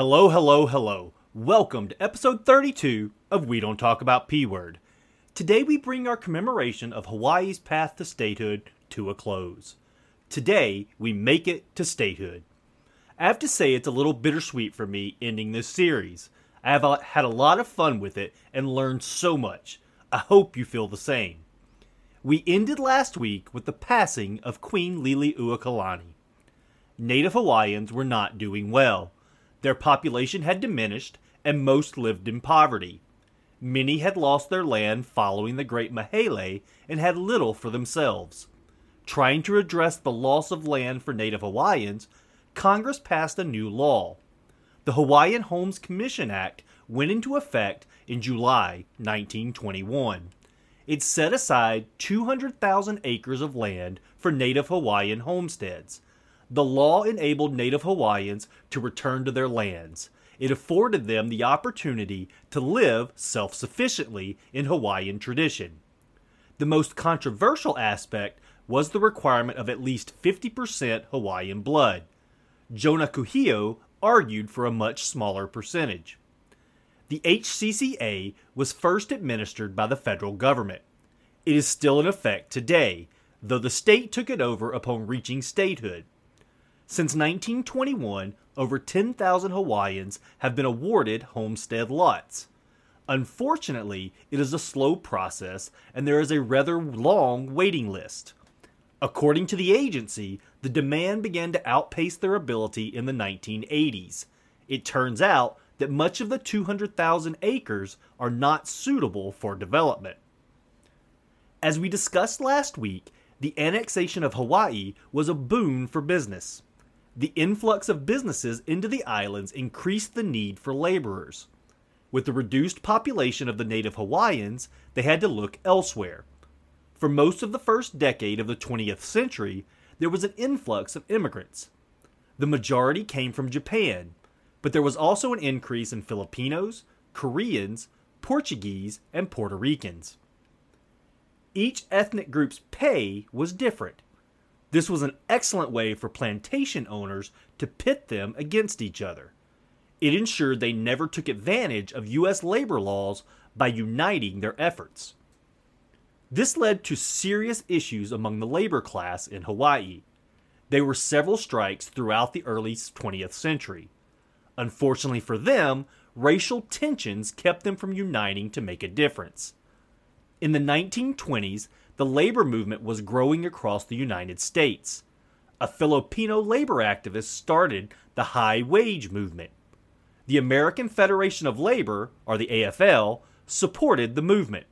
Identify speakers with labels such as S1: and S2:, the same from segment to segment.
S1: Hello, hello, hello. Welcome to episode 32 of We Don't Talk About P Word. Today we bring our commemoration of Hawaii's path to statehood to a close. Today we make it to statehood. I have to say it's a little bittersweet for me ending this series. I have had a lot of fun with it and learned so much. I hope you feel the same. We ended last week with the passing of Queen Liliuokalani. Native Hawaiians were not doing well. Their population had diminished, and most lived in poverty. Many had lost their land following the Great Mahele and had little for themselves. Trying to address the loss of land for Native Hawaiians, Congress passed a new law. The Hawaiian Homes Commission Act went into effect in July 1921. It set aside 200,000 acres of land for Native Hawaiian homesteads the law enabled Native Hawaiians to return to their lands. It afforded them the opportunity to live self sufficiently in Hawaiian tradition. The most controversial aspect was the requirement of at least 50% Hawaiian blood. Jonah Kuhio argued for a much smaller percentage. The HHCA was first administered by the federal government. It is still in effect today, though the state took it over upon reaching statehood. Since 1921, over 10,000 Hawaiians have been awarded homestead lots. Unfortunately, it is a slow process and there is a rather long waiting list. According to the agency, the demand began to outpace their ability in the 1980s. It turns out that much of the 200,000 acres are not suitable for development. As we discussed last week, the annexation of Hawaii was a boon for business. The influx of businesses into the islands increased the need for laborers. With the reduced population of the native Hawaiians, they had to look elsewhere. For most of the first decade of the 20th century, there was an influx of immigrants. The majority came from Japan, but there was also an increase in Filipinos, Koreans, Portuguese, and Puerto Ricans. Each ethnic group's pay was different. This was an excellent way for plantation owners to pit them against each other. It ensured they never took advantage of U.S. labor laws by uniting their efforts. This led to serious issues among the labor class in Hawaii. There were several strikes throughout the early 20th century. Unfortunately for them, racial tensions kept them from uniting to make a difference. In the 1920s, the labor movement was growing across the United States. A Filipino labor activist started the high wage movement. The American Federation of Labor, or the AFL, supported the movement.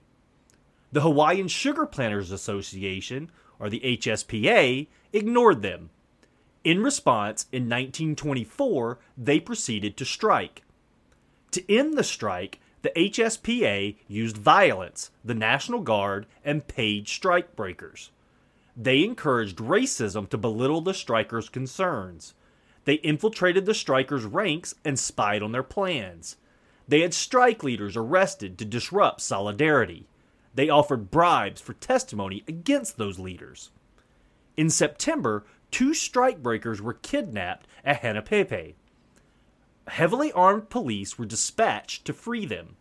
S1: The Hawaiian Sugar Planters Association, or the HSPA, ignored them. In response, in 1924, they proceeded to strike. To end the strike, the HSPA used violence, the National Guard, and paid strikebreakers. They encouraged racism to belittle the strikers' concerns. They infiltrated the strikers' ranks and spied on their plans. They had strike leaders arrested to disrupt solidarity. They offered bribes for testimony against those leaders. In September, two strikebreakers were kidnapped at Hanapepe heavily armed police were dispatched to free them.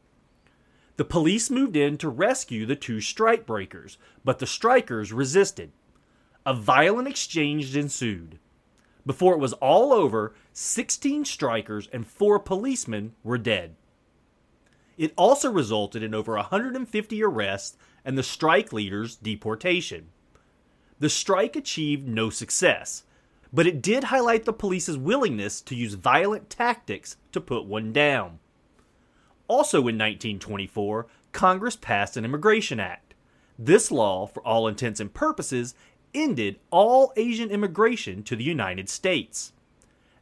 S1: The police moved in to rescue the two strikebreakers, but the strikers resisted. A violent exchange ensued. Before it was all over, 16 strikers and 4 policemen were dead. It also resulted in over 150 arrests and the strike leaders' deportation. The strike achieved no success, but it did highlight the police's willingness to use violent tactics to put one down. Also in 1924, Congress passed an Immigration Act. This law, for all intents and purposes, ended all Asian immigration to the United States.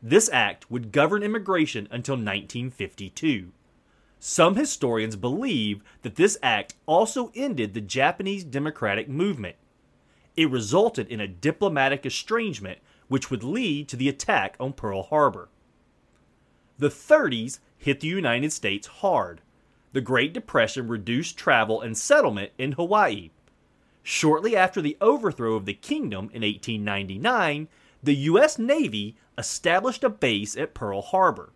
S1: This act would govern immigration until 1952. Some historians believe that this act also ended the Japanese democratic movement. It resulted in a diplomatic estrangement which would lead to the attack on Pearl Harbor. The 30s hit the United States hard. The Great Depression reduced travel and settlement in Hawaii. Shortly after the overthrow of the kingdom in 1899, the U.S. Navy established a base at Pearl Harbor.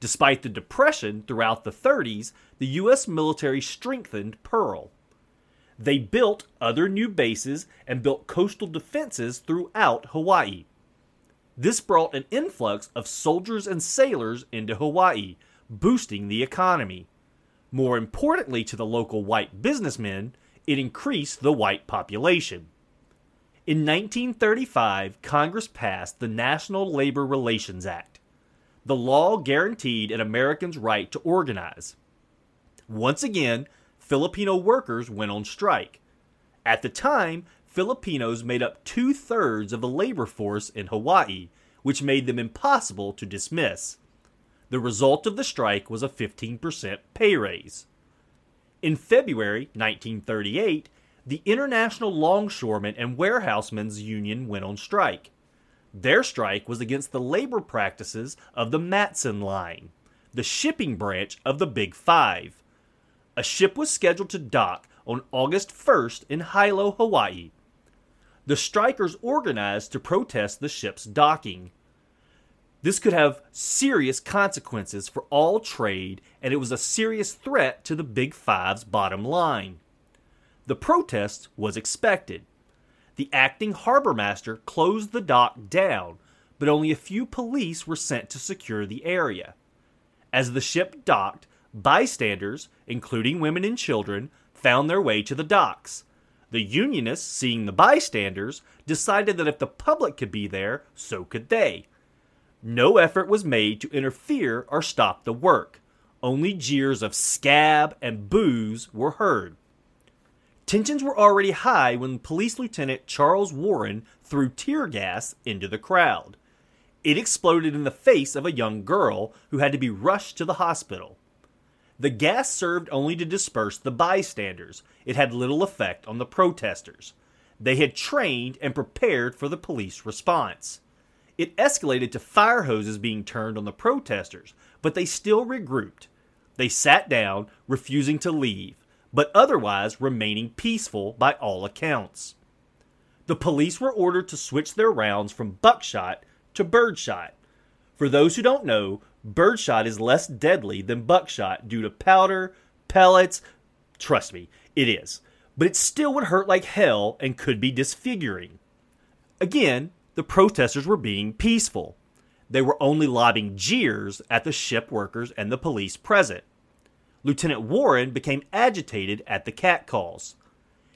S1: Despite the depression throughout the 30s, the U.S. military strengthened Pearl. They built other new bases and built coastal defenses throughout Hawaii. This brought an influx of soldiers and sailors into Hawaii, boosting the economy. More importantly to the local white businessmen, it increased the white population. In 1935, Congress passed the National Labor Relations Act. The law guaranteed an American's right to organize. Once again, Filipino workers went on strike. At the time, Filipinos made up two thirds of the labor force in Hawaii, which made them impossible to dismiss. The result of the strike was a 15% pay raise. In February 1938, the International Longshoremen and Warehousemen's Union went on strike. Their strike was against the labor practices of the Matson Line, the shipping branch of the Big Five. A ship was scheduled to dock on August 1st in Hilo, Hawaii. The strikers organized to protest the ship's docking. This could have serious consequences for all trade, and it was a serious threat to the Big Five's bottom line. The protest was expected. The acting harbor master closed the dock down, but only a few police were sent to secure the area. As the ship docked, bystanders, including women and children, found their way to the docks. The Unionists, seeing the bystanders, decided that if the public could be there, so could they. No effort was made to interfere or stop the work. Only jeers of scab and boos were heard. Tensions were already high when Police Lieutenant Charles Warren threw tear gas into the crowd. It exploded in the face of a young girl who had to be rushed to the hospital. The gas served only to disperse the bystanders. It had little effect on the protesters. They had trained and prepared for the police response. It escalated to fire hoses being turned on the protesters, but they still regrouped. They sat down, refusing to leave but otherwise remaining peaceful by all accounts. The police were ordered to switch their rounds from buckshot to birdshot. For those who don't know, birdshot is less deadly than buckshot due to powder, pellets. Trust me, it is. But it still would hurt like hell and could be disfiguring. Again, the protesters were being peaceful. They were only lobbing jeers at the ship workers and the police present. Lieutenant Warren became agitated at the catcalls.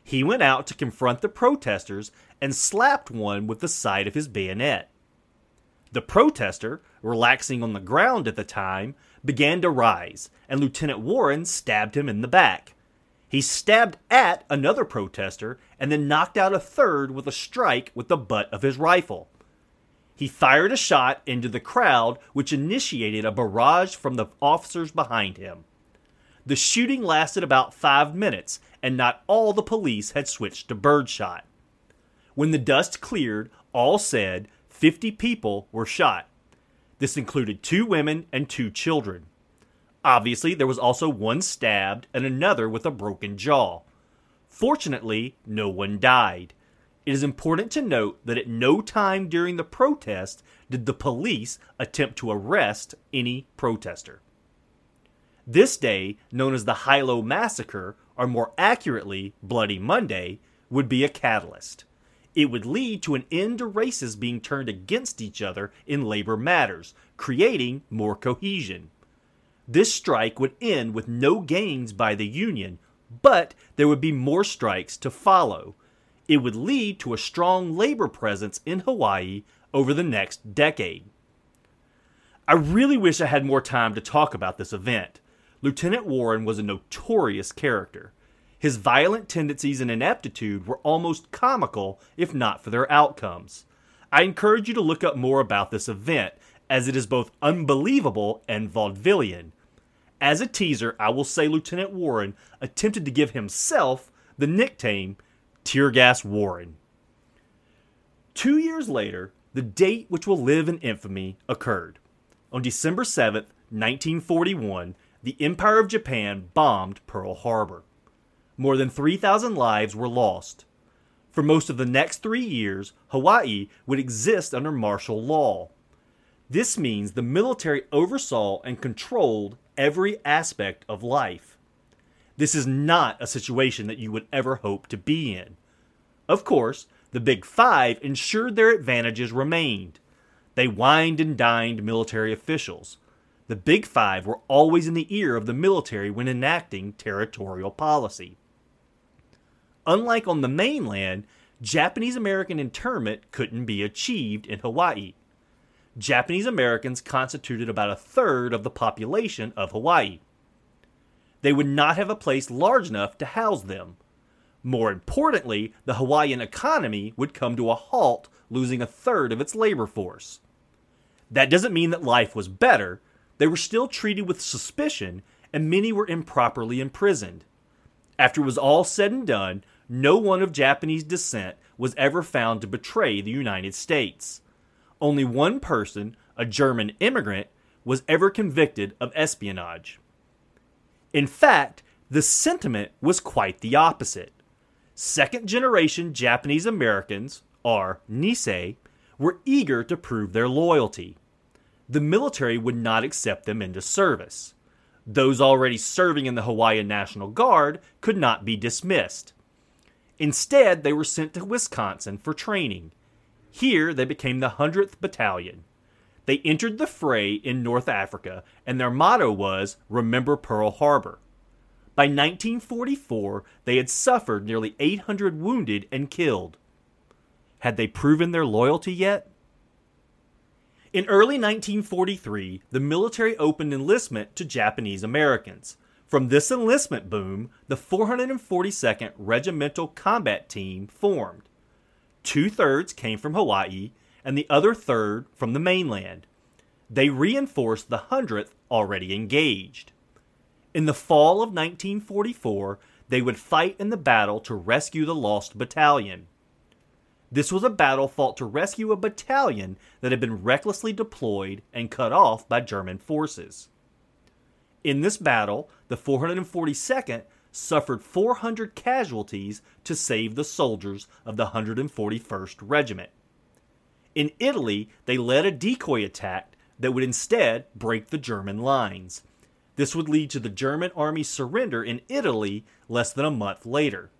S1: He went out to confront the protesters and slapped one with the side of his bayonet. The protester, relaxing on the ground at the time, began to rise, and Lieutenant Warren stabbed him in the back. He stabbed at another protester and then knocked out a third with a strike with the butt of his rifle. He fired a shot into the crowd, which initiated a barrage from the officers behind him. The shooting lasted about five minutes, and not all the police had switched to birdshot. When the dust cleared, all said 50 people were shot. This included two women and two children. Obviously, there was also one stabbed and another with a broken jaw. Fortunately, no one died. It is important to note that at no time during the protest did the police attempt to arrest any protester. This day, known as the Hilo Massacre, or more accurately, Bloody Monday, would be a catalyst. It would lead to an end to races being turned against each other in labor matters, creating more cohesion. This strike would end with no gains by the Union, but there would be more strikes to follow. It would lead to a strong labor presence in Hawaii over the next decade. I really wish I had more time to talk about this event. Lieutenant Warren was a notorious character. His violent tendencies and ineptitude were almost comical, if not for their outcomes. I encourage you to look up more about this event, as it is both unbelievable and vaudevillian. As a teaser, I will say Lieutenant Warren attempted to give himself the nickname Tear Gas Warren. Two years later, the date which will live in infamy occurred. On December 7th, 1941, the Empire of Japan bombed Pearl Harbor. More than 3,000 lives were lost. For most of the next three years, Hawaii would exist under martial law. This means the military oversaw and controlled every aspect of life. This is not a situation that you would ever hope to be in. Of course, the Big Five ensured their advantages remained. They wined and dined military officials. The Big Five were always in the ear of the military when enacting territorial policy. Unlike on the mainland, Japanese American internment couldn't be achieved in Hawaii. Japanese Americans constituted about a third of the population of Hawaii. They would not have a place large enough to house them. More importantly, the Hawaiian economy would come to a halt, losing a third of its labor force. That doesn't mean that life was better. They were still treated with suspicion, and many were improperly imprisoned. After it was all said and done, no one of Japanese descent was ever found to betray the United States. Only one person, a German immigrant, was ever convicted of espionage. In fact, the sentiment was quite the opposite. Second generation Japanese Americans, or Nisei, were eager to prove their loyalty. The military would not accept them into service. Those already serving in the Hawaiian National Guard could not be dismissed. Instead, they were sent to Wisconsin for training. Here, they became the 100th Battalion. They entered the fray in North Africa, and their motto was Remember Pearl Harbor. By 1944, they had suffered nearly 800 wounded and killed. Had they proven their loyalty yet? In early 1943, the military opened enlistment to Japanese Americans. From this enlistment boom, the 442nd Regimental Combat Team formed. Two thirds came from Hawaii, and the other third from the mainland. They reinforced the 100th already engaged. In the fall of 1944, they would fight in the battle to rescue the lost battalion. This was a battle fought to rescue a battalion that had been recklessly deployed and cut off by German forces. In this battle, the 442nd suffered 400 casualties to save the soldiers of the 141st Regiment. In Italy, they led a decoy attack that would instead break the German lines. This would lead to the German army's surrender in Italy less than a month later.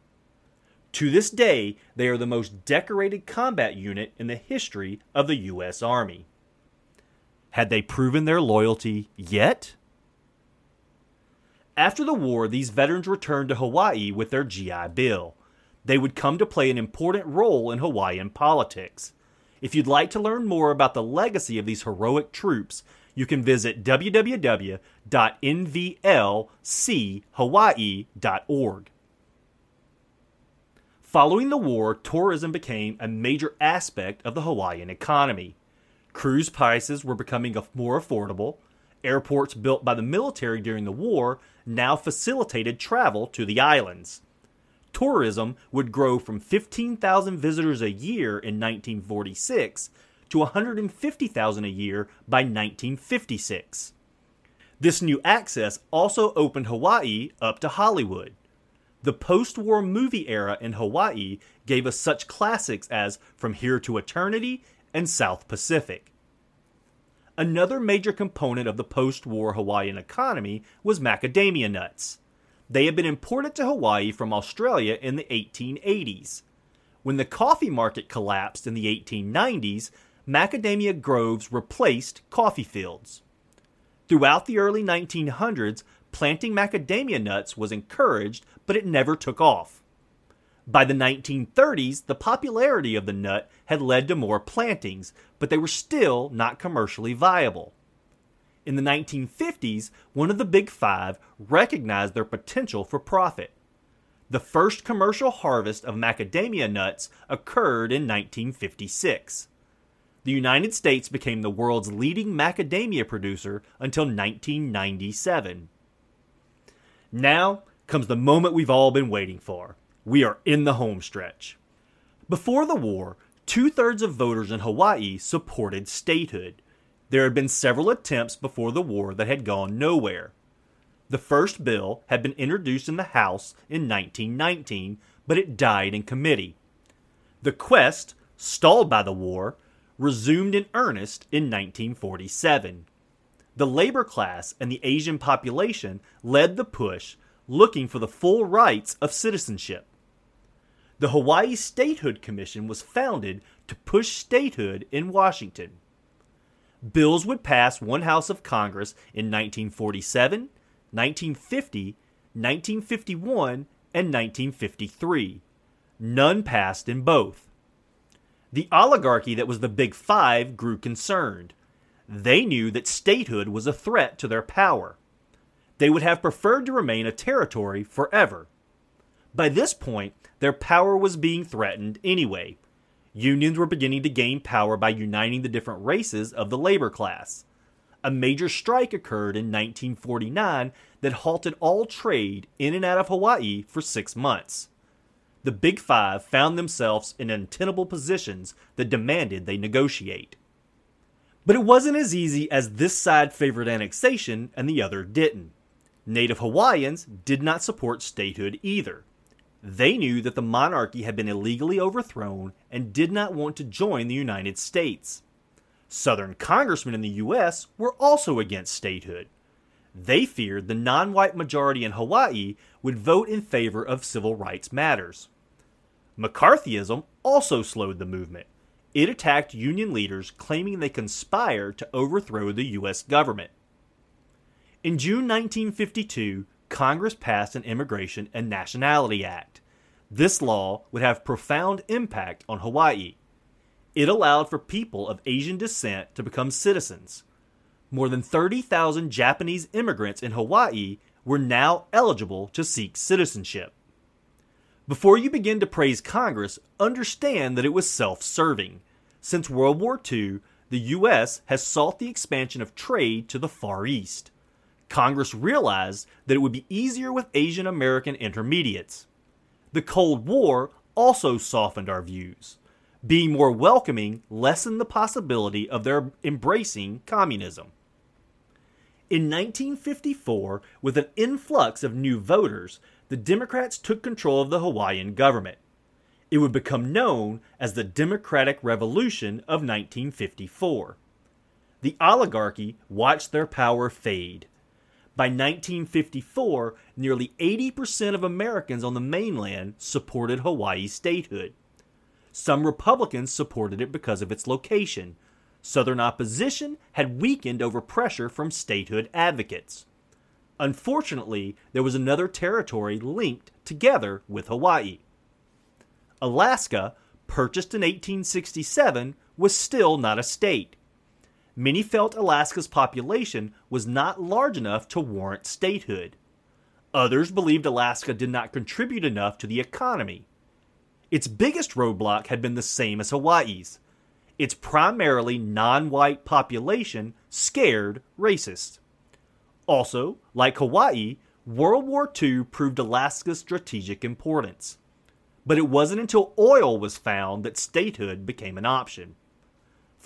S1: To this day, they are the most decorated combat unit in the history of the U.S. Army. Had they proven their loyalty yet? After the war, these veterans returned to Hawaii with their GI Bill. They would come to play an important role in Hawaiian politics. If you'd like to learn more about the legacy of these heroic troops, you can visit www.nvlchawaii.org. Following the war, tourism became a major aspect of the Hawaiian economy. Cruise prices were becoming more affordable, Airports built by the military during the war now facilitated travel to the islands. Tourism would grow from 15,000 visitors a year in 1946 to 150,000 a year by 1956. This new access also opened Hawaii up to Hollywood. The post war movie era in Hawaii gave us such classics as From Here to Eternity and South Pacific. Another major component of the post war Hawaiian economy was macadamia nuts. They had been imported to Hawaii from Australia in the 1880s. When the coffee market collapsed in the 1890s, macadamia groves replaced coffee fields. Throughout the early 1900s, planting macadamia nuts was encouraged, but it never took off. By the 1930s, the popularity of the nut had led to more plantings, but they were still not commercially viable. In the 1950s, one of the Big Five recognized their potential for profit. The first commercial harvest of macadamia nuts occurred in 1956. The United States became the world's leading macadamia producer until 1997. Now comes the moment we've all been waiting for we are in the home stretch. Before the war, two thirds of voters in Hawaii supported statehood. There had been several attempts before the war that had gone nowhere. The first bill had been introduced in the House in 1919, but it died in committee. The quest, stalled by the war, resumed in earnest in 1947. The labor class and the Asian population led the push looking for the full rights of citizenship. The Hawaii Statehood Commission was founded to push statehood in Washington. Bills would pass one house of Congress in 1947, 1950, 1951, and 1953. None passed in both. The oligarchy that was the Big Five grew concerned. They knew that statehood was a threat to their power. They would have preferred to remain a territory forever. By this point, their power was being threatened anyway. Unions were beginning to gain power by uniting the different races of the labor class. A major strike occurred in 1949 that halted all trade in and out of Hawaii for six months. The Big Five found themselves in untenable positions that demanded they negotiate. But it wasn't as easy as this side favored annexation and the other didn't. Native Hawaiians did not support statehood either. They knew that the monarchy had been illegally overthrown and did not want to join the United States. Southern congressmen in the U.S. were also against statehood. They feared the non white majority in Hawaii would vote in favor of civil rights matters. McCarthyism also slowed the movement. It attacked Union leaders claiming they conspired to overthrow the U.S. government. In June 1952, Congress passed an Immigration and Nationality Act. This law would have profound impact on Hawaii. It allowed for people of Asian descent to become citizens. More than 30,000 Japanese immigrants in Hawaii were now eligible to seek citizenship. Before you begin to praise Congress, understand that it was self serving. Since World War II, the U.S. has sought the expansion of trade to the Far East. Congress realized that it would be easier with Asian American intermediates. The Cold War also softened our views. Being more welcoming lessened the possibility of their embracing communism. In 1954, with an influx of new voters, the Democrats took control of the Hawaiian government. It would become known as the Democratic Revolution of 1954. The oligarchy watched their power fade. By 1954, nearly 80% of Americans on the mainland supported Hawaii statehood. Some Republicans supported it because of its location, Southern opposition had weakened over pressure from statehood advocates. Unfortunately, there was another territory linked together with Hawaii. Alaska, purchased in 1867, was still not a state. Many felt Alaska's population was not large enough to warrant statehood. Others believed Alaska did not contribute enough to the economy. Its biggest roadblock had been the same as Hawaii's its primarily non white population scared racists. Also, like Hawaii, World War II proved Alaska's strategic importance. But it wasn't until oil was found that statehood became an option.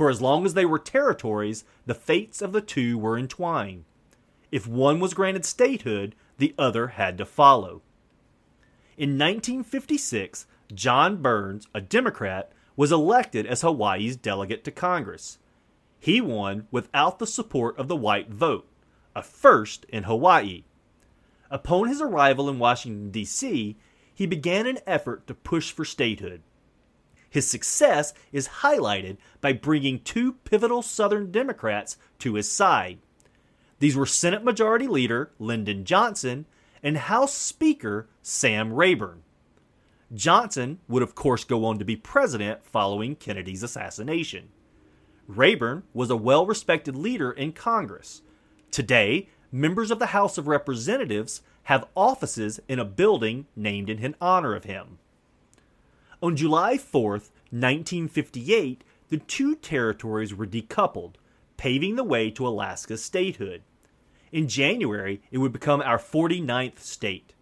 S1: For as long as they were territories, the fates of the two were entwined. If one was granted statehood, the other had to follow. In 1956, John Burns, a Democrat, was elected as Hawaii's delegate to Congress. He won without the support of the white vote, a first in Hawaii. Upon his arrival in Washington, D.C., he began an effort to push for statehood. His success is highlighted by bringing two pivotal Southern Democrats to his side. These were Senate Majority Leader Lyndon Johnson and House Speaker Sam Rayburn. Johnson would, of course, go on to be president following Kennedy's assassination. Rayburn was a well respected leader in Congress. Today, members of the House of Representatives have offices in a building named in honor of him. On July 4, 1958, the two territories were decoupled, paving the way to Alaska's statehood. In January, it would become our 49th state.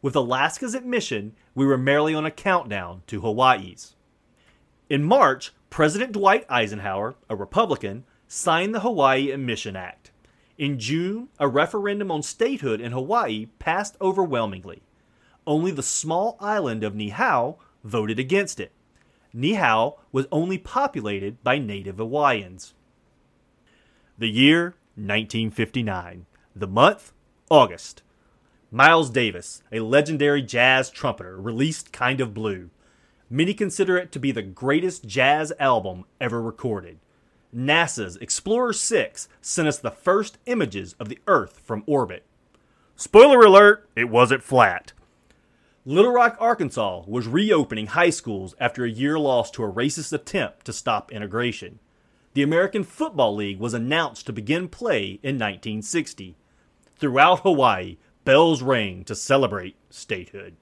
S1: With Alaska's admission, we were merely on a countdown to Hawaii's. In March, President Dwight Eisenhower, a Republican, signed the Hawaii Admission Act. In June, a referendum on statehood in Hawaii passed overwhelmingly. Only the small island of Niihau voted against it. Niihau was only populated by native Hawaiians. The year 1959. The month August. Miles Davis, a legendary jazz trumpeter, released Kind of Blue. Many consider it to be the greatest jazz album ever recorded. NASA's Explorer 6 sent us the first images of the Earth from orbit. Spoiler alert, it wasn't flat. Little Rock, Arkansas was reopening high schools after a year lost to a racist attempt to stop integration. The American Football League was announced to begin play in 1960. Throughout Hawaii, bells rang to celebrate statehood.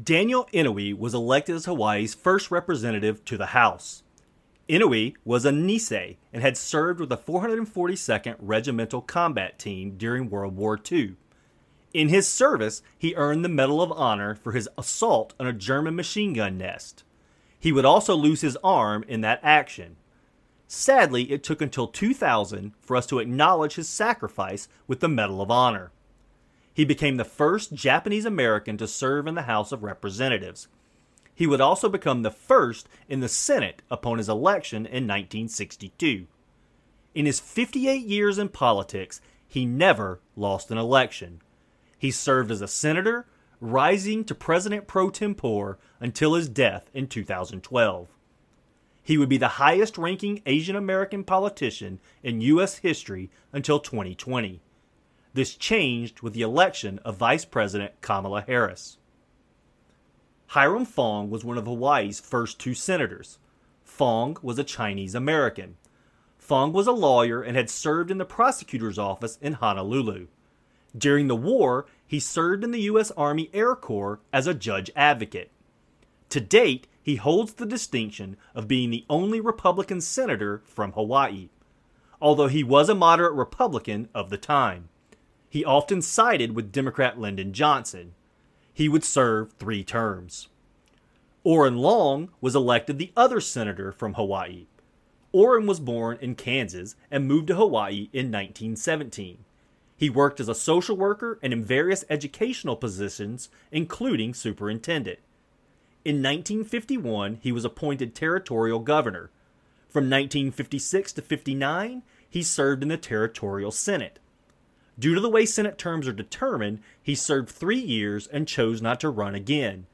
S1: Daniel Inouye was elected as Hawaii's first representative to the House. Inouye was a Nisei and had served with the 442nd Regimental Combat Team during World War II. In his service, he earned the Medal of Honor for his assault on a German machine gun nest. He would also lose his arm in that action. Sadly, it took until 2000 for us to acknowledge his sacrifice with the Medal of Honor. He became the first Japanese American to serve in the House of Representatives. He would also become the first in the Senate upon his election in 1962. In his 58 years in politics, he never lost an election. He served as a senator, rising to president pro tempore until his death in 2012. He would be the highest ranking Asian American politician in U.S. history until 2020. This changed with the election of Vice President Kamala Harris. Hiram Fong was one of Hawaii's first two senators. Fong was a Chinese American. Fong was a lawyer and had served in the prosecutor's office in Honolulu. During the war, he served in the U.S. Army Air Corps as a judge advocate. To date, he holds the distinction of being the only Republican senator from Hawaii, although he was a moderate Republican of the time. He often sided with Democrat Lyndon Johnson, he would serve three terms. Oren Long was elected the other senator from Hawaii. Oren was born in Kansas and moved to Hawaii in 1917. He worked as a social worker and in various educational positions, including superintendent. In 1951, he was appointed territorial governor. From 1956 to 59, he served in the territorial senate. Due to the way Senate terms are determined, he served three years and chose not to run again.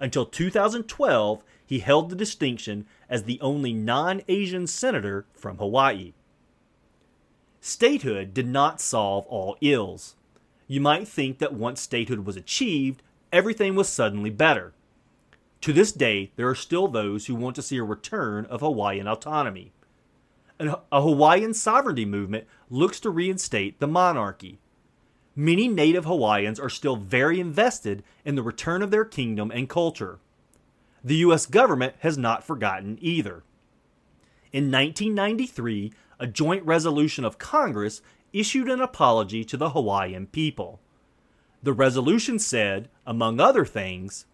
S1: Until 2012, he held the distinction as the only non Asian senator from Hawaii. Statehood did not solve all ills. You might think that once statehood was achieved, everything was suddenly better. To this day, there are still those who want to see a return of Hawaiian autonomy a Hawaiian sovereignty movement looks to reinstate the monarchy. Many native Hawaiians are still very invested in the return of their kingdom and culture. The U.S. government has not forgotten either. In 1993, a joint resolution of Congress issued an apology to the Hawaiian people. The resolution said, among other things,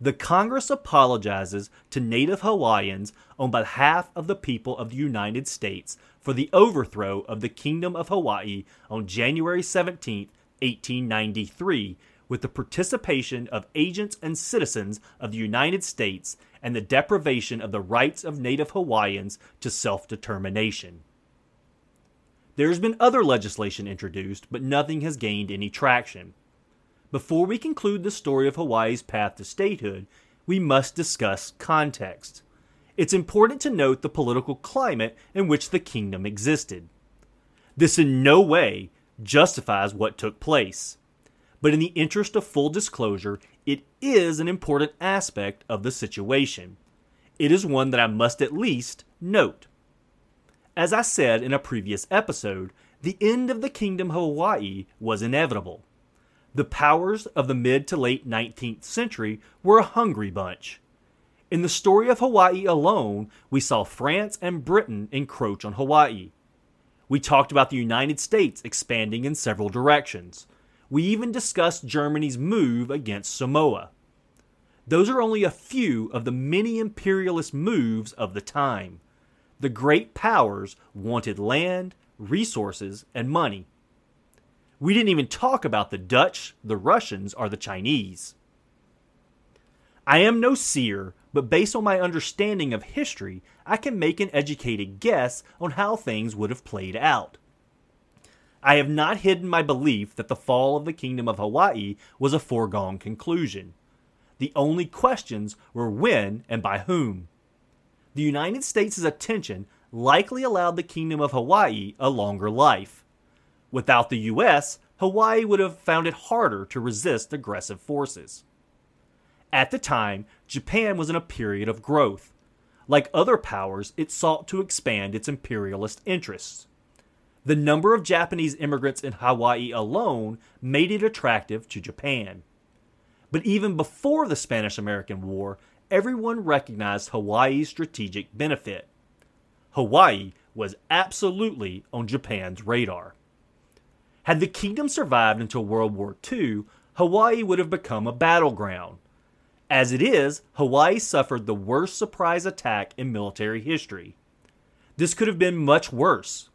S1: the Congress apologizes to Native Hawaiians on behalf of the people of the United States for the overthrow of the Kingdom of Hawaii on January 17, 1893, with the participation of agents and citizens of the United States and the deprivation of the rights of Native Hawaiians to self determination. There has been other legislation introduced, but nothing has gained any traction. Before we conclude the story of Hawaii's path to statehood, we must discuss context. It's important to note the political climate in which the kingdom existed. This in no way justifies what took place, but in the interest of full disclosure, it is an important aspect of the situation. It is one that I must at least note. As I said in a previous episode, the end of the Kingdom of Hawaii was inevitable. The powers of the mid to late 19th century were a hungry bunch. In the story of Hawaii alone, we saw France and Britain encroach on Hawaii. We talked about the United States expanding in several directions. We even discussed Germany's move against Samoa. Those are only a few of the many imperialist moves of the time. The great powers wanted land, resources, and money. We didn't even talk about the Dutch, the Russians, or the Chinese. I am no seer, but based on my understanding of history, I can make an educated guess on how things would have played out. I have not hidden my belief that the fall of the Kingdom of Hawaii was a foregone conclusion. The only questions were when and by whom. The United States' attention likely allowed the Kingdom of Hawaii a longer life. Without the U.S., Hawaii would have found it harder to resist aggressive forces. At the time, Japan was in a period of growth. Like other powers, it sought to expand its imperialist interests. The number of Japanese immigrants in Hawaii alone made it attractive to Japan. But even before the Spanish American War, everyone recognized Hawaii's strategic benefit. Hawaii was absolutely on Japan's radar. Had the kingdom survived until World War II, Hawaii would have become a battleground. As it is, Hawaii suffered the worst surprise attack in military history. This could have been much worse.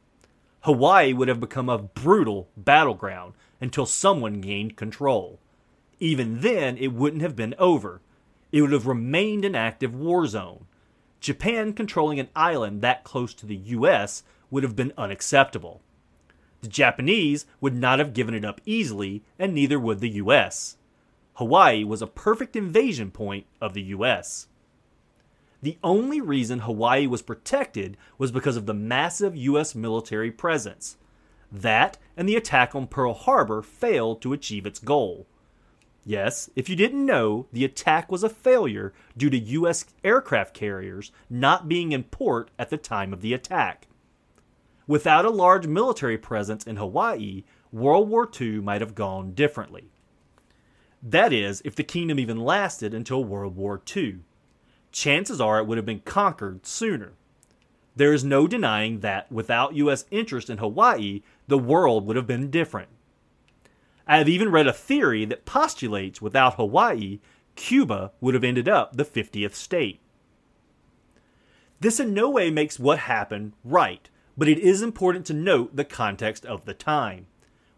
S1: Hawaii would have become a brutal battleground until someone gained control. Even then, it wouldn't have been over. It would have remained an active war zone. Japan controlling an island that close to the US would have been unacceptable. The Japanese would not have given it up easily, and neither would the US. Hawaii was a perfect invasion point of the US. The only reason Hawaii was protected was because of the massive US military presence. That and the attack on Pearl Harbor failed to achieve its goal. Yes, if you didn't know, the attack was a failure due to U.S. aircraft carriers not being in port at the time of the attack. Without a large military presence in Hawaii, World War II might have gone differently. That is, if the kingdom even lasted until World War II. Chances are it would have been conquered sooner. There is no denying that without U.S. interest in Hawaii, the world would have been different. I have even read a theory that postulates without Hawaii, Cuba would have ended up the 50th state. This in no way makes what happened right, but it is important to note the context of the time.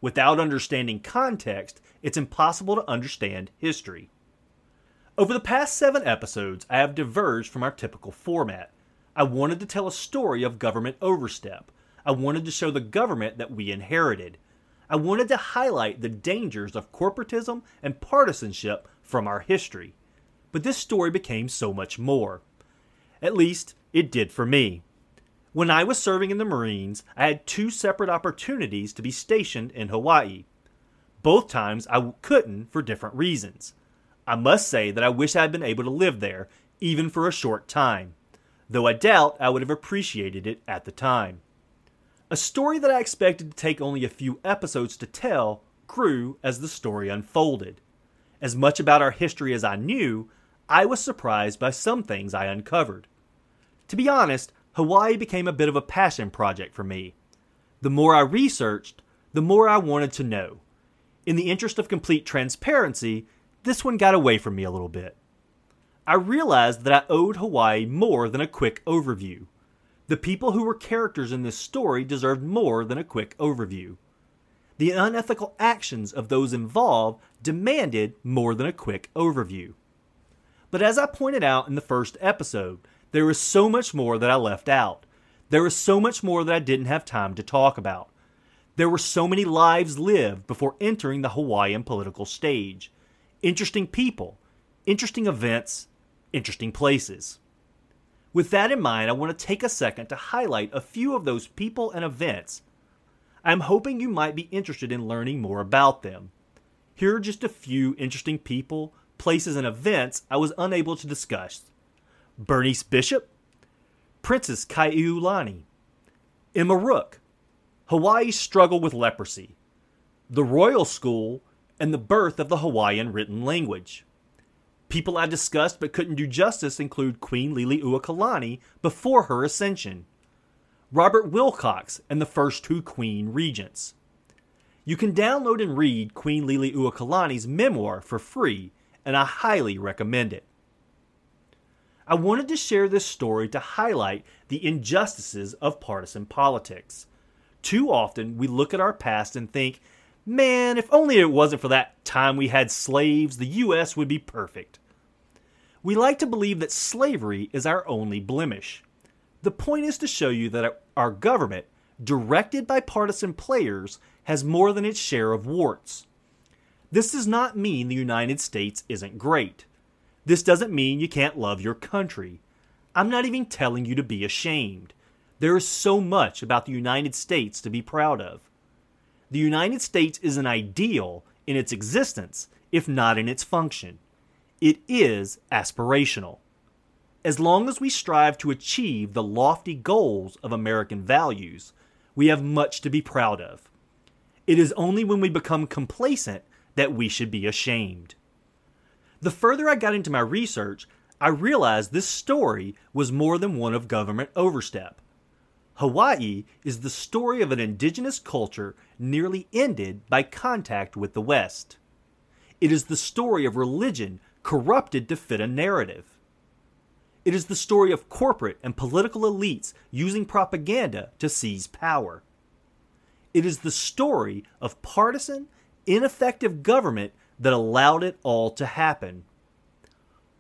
S1: Without understanding context, it's impossible to understand history. Over the past seven episodes, I have diverged from our typical format. I wanted to tell a story of government overstep. I wanted to show the government that we inherited. I wanted to highlight the dangers of corporatism and partisanship from our history. But this story became so much more. At least, it did for me. When I was serving in the Marines, I had two separate opportunities to be stationed in Hawaii. Both times I couldn't for different reasons. I must say that I wish I had been able to live there, even for a short time, though I doubt I would have appreciated it at the time. A story that I expected to take only a few episodes to tell grew as the story unfolded. As much about our history as I knew, I was surprised by some things I uncovered. To be honest, Hawaii became a bit of a passion project for me. The more I researched, the more I wanted to know. In the interest of complete transparency, this one got away from me a little bit. I realized that I owed Hawaii more than a quick overview. The people who were characters in this story deserved more than a quick overview. The unethical actions of those involved demanded more than a quick overview. But as I pointed out in the first episode, there is so much more that I left out. There is so much more that I didn't have time to talk about. There were so many lives lived before entering the Hawaiian political stage. Interesting people, interesting events, interesting places. With that in mind, I want to take a second to highlight a few of those people and events. I'm hoping you might be interested in learning more about them. Here are just a few interesting people, places, and events I was unable to discuss. Bernice Bishop, Princess Kaiulani, Emma Rooke, Hawaii's struggle with leprosy, the Royal School, and the birth of the Hawaiian written language. People I've discussed but couldn't do justice include Queen Liliuokalani before her ascension, Robert Wilcox, and the first two Queen regents. You can download and read Queen Liliuokalani's memoir for free, and I highly recommend it. I wanted to share this story to highlight the injustices of partisan politics. Too often, we look at our past and think, man, if only it wasn't for that time we had slaves, the U.S. would be perfect. We like to believe that slavery is our only blemish. The point is to show you that our government, directed by partisan players, has more than its share of warts. This does not mean the United States isn't great. This doesn't mean you can't love your country. I'm not even telling you to be ashamed. There is so much about the United States to be proud of. The United States is an ideal in its existence, if not in its function. It is aspirational. As long as we strive to achieve the lofty goals of American values, we have much to be proud of. It is only when we become complacent that we should be ashamed. The further I got into my research, I realized this story was more than one of government overstep. Hawaii is the story of an indigenous culture nearly ended by contact with the West. It is the story of religion corrupted to fit a narrative. It is the story of corporate and political elites using propaganda to seize power. It is the story of partisan, ineffective government that allowed it all to happen.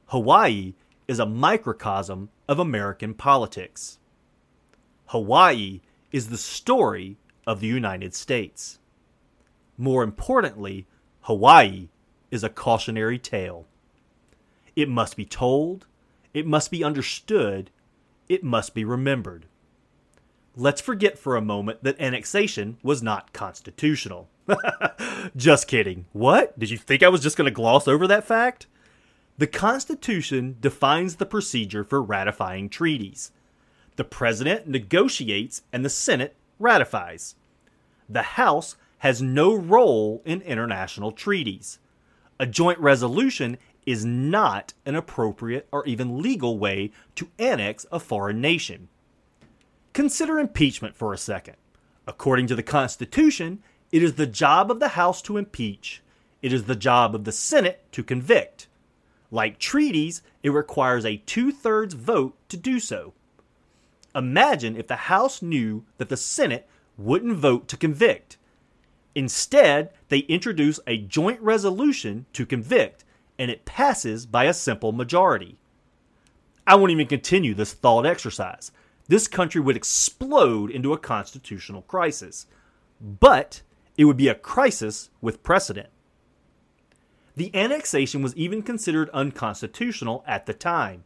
S1: Hawaii is a microcosm of American politics. Hawaii is the story of the United States. More importantly, Hawaii is a cautionary tale. It must be told, it must be understood, it must be remembered. Let's forget for a moment that annexation was not constitutional. just kidding. What? Did you think I was just going to gloss over that fact? The Constitution defines the procedure for ratifying treaties. The President negotiates and the Senate ratifies. The House has no role in international treaties. A joint resolution is not an appropriate or even legal way to annex a foreign nation. Consider impeachment for a second. According to the Constitution, it is the job of the House to impeach, it is the job of the Senate to convict. Like treaties, it requires a two thirds vote to do so. Imagine if the House knew that the Senate wouldn't vote to convict. Instead, they introduce a joint resolution to convict, and it passes by a simple majority. I won't even continue this thought exercise. This country would explode into a constitutional crisis. But it would be a crisis with precedent. The annexation was even considered unconstitutional at the time.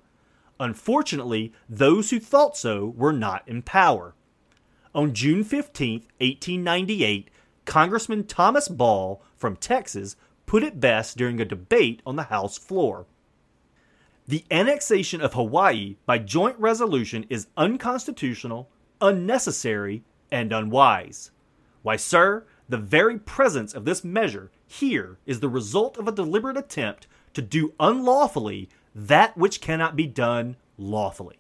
S1: Unfortunately, those who thought so were not in power. On June 15, 1898, Congressman Thomas Ball from Texas put it best during a debate on the House floor. The annexation of Hawaii by joint resolution is unconstitutional, unnecessary, and unwise. Why, sir, the very presence of this measure here is the result of a deliberate attempt to do unlawfully that which cannot be done lawfully.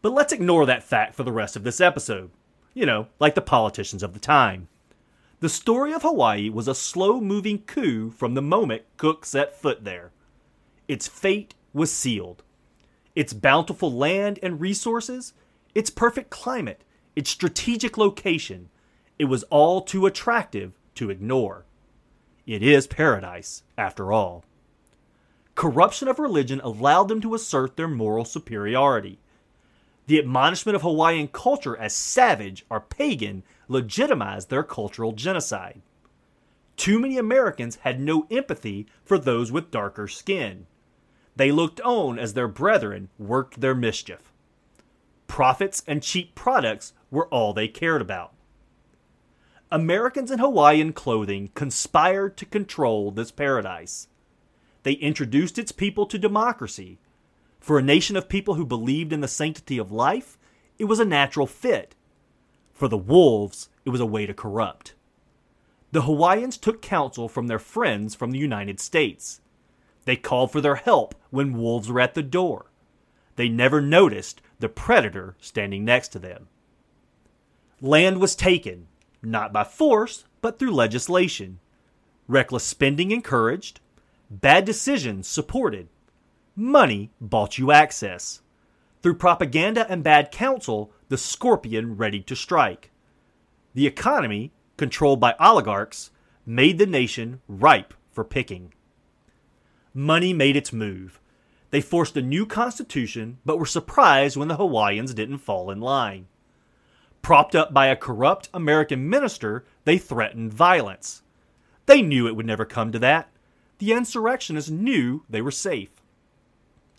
S1: But let's ignore that fact for the rest of this episode. You know, like the politicians of the time. The story of Hawaii was a slow moving coup from the moment Cook set foot there. Its fate was sealed. Its bountiful land and resources, its perfect climate, its strategic location, it was all too attractive to ignore. It is paradise, after all. Corruption of religion allowed them to assert their moral superiority. The admonishment of Hawaiian culture as savage or pagan legitimized their cultural genocide. Too many Americans had no empathy for those with darker skin. They looked on as their brethren worked their mischief. Profits and cheap products were all they cared about. Americans in Hawaiian clothing conspired to control this paradise. They introduced its people to democracy. For a nation of people who believed in the sanctity of life, it was a natural fit. For the wolves, it was a way to corrupt. The Hawaiians took counsel from their friends from the United States. They called for their help when wolves were at the door. They never noticed the predator standing next to them. Land was taken, not by force, but through legislation. Reckless spending encouraged, Bad decisions supported. Money bought you access. Through propaganda and bad counsel, the scorpion ready to strike. The economy, controlled by oligarchs, made the nation ripe for picking. Money made its move. They forced a new constitution, but were surprised when the Hawaiians didn't fall in line. Propped up by a corrupt American minister, they threatened violence. They knew it would never come to that. The insurrectionists knew they were safe.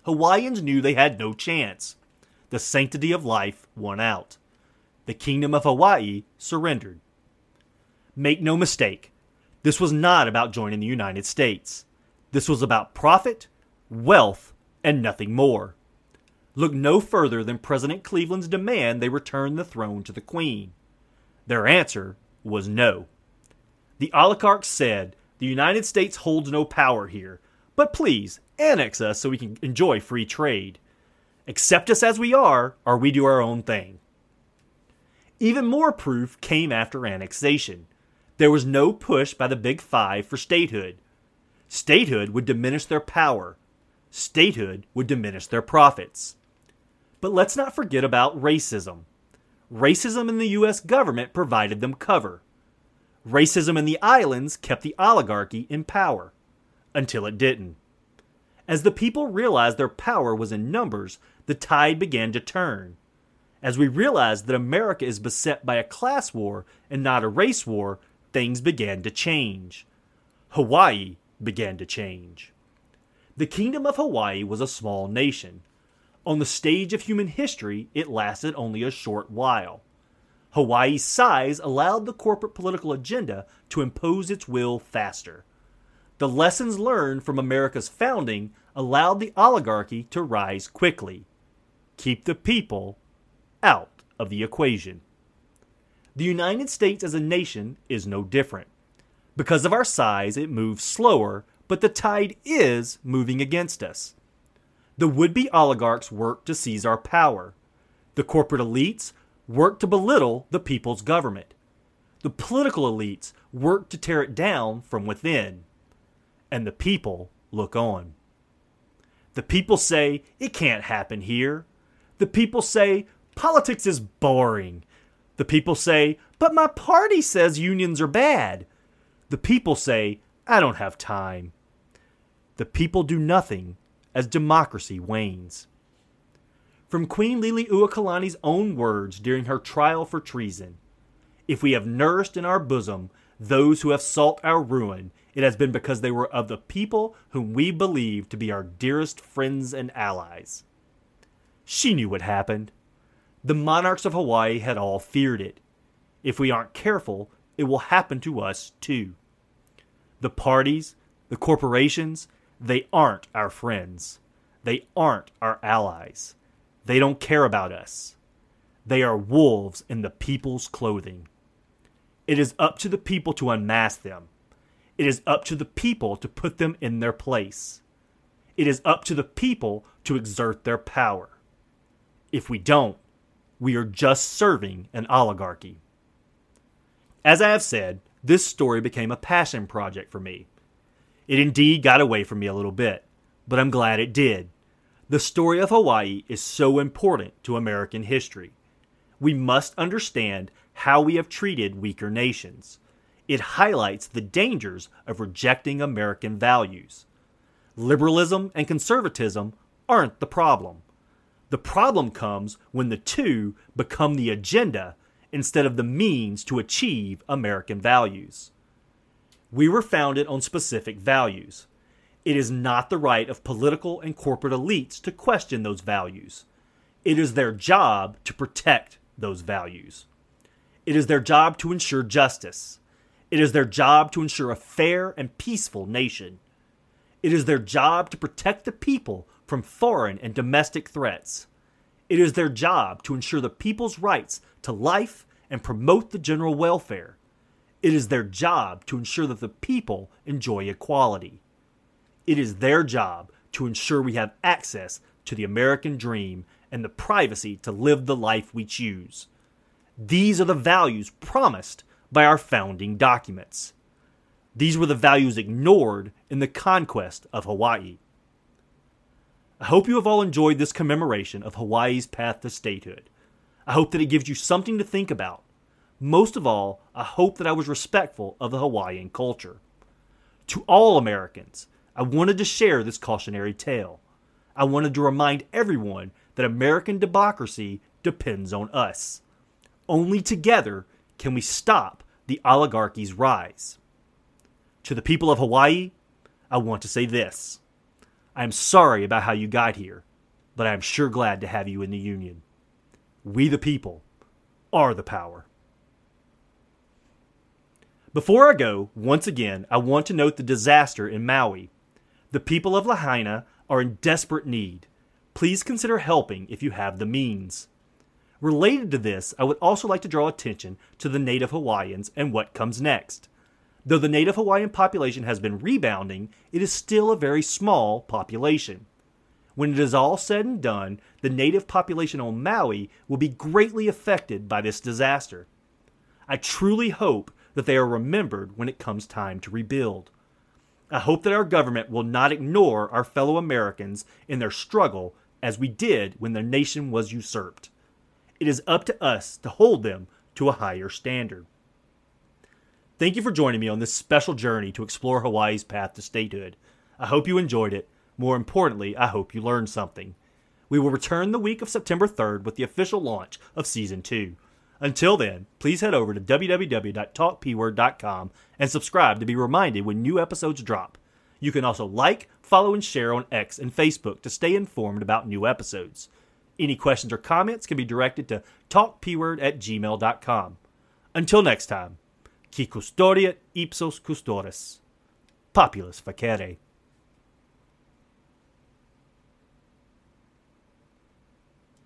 S1: Hawaiians knew they had no chance. The sanctity of life won out. The kingdom of Hawaii surrendered. Make no mistake, this was not about joining the United States. This was about profit, wealth, and nothing more. Look no further than President Cleveland's demand they return the throne to the Queen. Their answer was no. The oligarchs said, The United States holds no power here, but please annex us so we can enjoy free trade. Accept us as we are, or we do our own thing. Even more proof came after annexation. There was no push by the Big Five for statehood. Statehood would diminish their power. Statehood would diminish their profits. But let's not forget about racism. Racism in the U.S. government provided them cover. Racism in the islands kept the oligarchy in power. Until it didn't. As the people realized their power was in numbers, the tide began to turn. As we realized that America is beset by a class war and not a race war, things began to change. Hawaii began to change. The Kingdom of Hawaii was a small nation. On the stage of human history, it lasted only a short while. Hawaii's size allowed the corporate political agenda to impose its will faster. The lessons learned from America's founding allowed the oligarchy to rise quickly. Keep the people out of the equation. The United States as a nation is no different. Because of our size, it moves slower, but the tide is moving against us. The would be oligarchs work to seize our power. The corporate elites work to belittle the people's government. The political elites work to tear it down from within. And the people look on. The people say, it can't happen here. The people say, politics is boring. The people say, but my party says unions are bad. The people say, I don't have time. The people do nothing as democracy wanes. From Queen Liliuokalani's own words during her trial for treason If we have nourished in our bosom those who have sought our ruin, it has been because they were of the people whom we believed to be our dearest friends and allies. She knew what happened. The monarchs of Hawaii had all feared it. If we aren't careful, it will happen to us too. The parties, the corporations, they aren't our friends. They aren't our allies. They don't care about us. They are wolves in the people's clothing. It is up to the people to unmask them. It is up to the people to put them in their place. It is up to the people to exert their power. If we don't, we are just serving an oligarchy. As I have said, this story became a passion project for me. It indeed got away from me a little bit, but I'm glad it did. The story of Hawaii is so important to American history. We must understand how we have treated weaker nations. It highlights the dangers of rejecting American values. Liberalism and conservatism aren't the problem. The problem comes when the two become the agenda instead of the means to achieve American values. We were founded on specific values. It is not the right of political and corporate elites to question those values. It is their job to protect those values. It is their job to ensure justice. It is their job to ensure a fair and peaceful nation. It is their job to protect the people from foreign and domestic threats. It is their job to ensure the people's rights to life and promote the general welfare. It is their job to ensure that the people enjoy equality. It is their job to ensure we have access to the American dream and the privacy to live the life we choose. These are the values promised by our founding documents. These were the values ignored in the conquest of Hawaii. I hope you have all enjoyed this commemoration of Hawaii's path to statehood. I hope that it gives you something to think about. Most of all, I hope that I was respectful of the Hawaiian culture. To all Americans, I wanted to share this cautionary tale. I wanted to remind everyone that American democracy depends on us. Only together can we stop the oligarchy's rise. To the people of Hawaii, I want to say this I am sorry about how you got here, but I am sure glad to have you in the Union. We, the people, are the power. Before I go, once again, I want to note the disaster in Maui. The people of Lahaina are in desperate need. Please consider helping if you have the means. Related to this, I would also like to draw attention to the native Hawaiians and what comes next. Though the native Hawaiian population has been rebounding, it is still a very small population. When it is all said and done, the native population on Maui will be greatly affected by this disaster. I truly hope that they are remembered when it comes time to rebuild. I hope that our government will not ignore our fellow Americans in their struggle as we did when their nation was usurped. It is up to us to hold them to a higher standard. Thank you for joining me on this special journey to explore Hawaii's path to statehood. I hope you enjoyed it. More importantly, I hope you learned something. We will return the week of September 3rd with the official launch of Season 2. Until then, please head over to www.talkpword.com and subscribe to be reminded when new episodes drop. You can also like, follow, and share on X and Facebook to stay informed about new episodes. Any questions or comments can be directed to talkpword at gmail.com. Until next time, qui custodiet ipsos custores. Populus facere.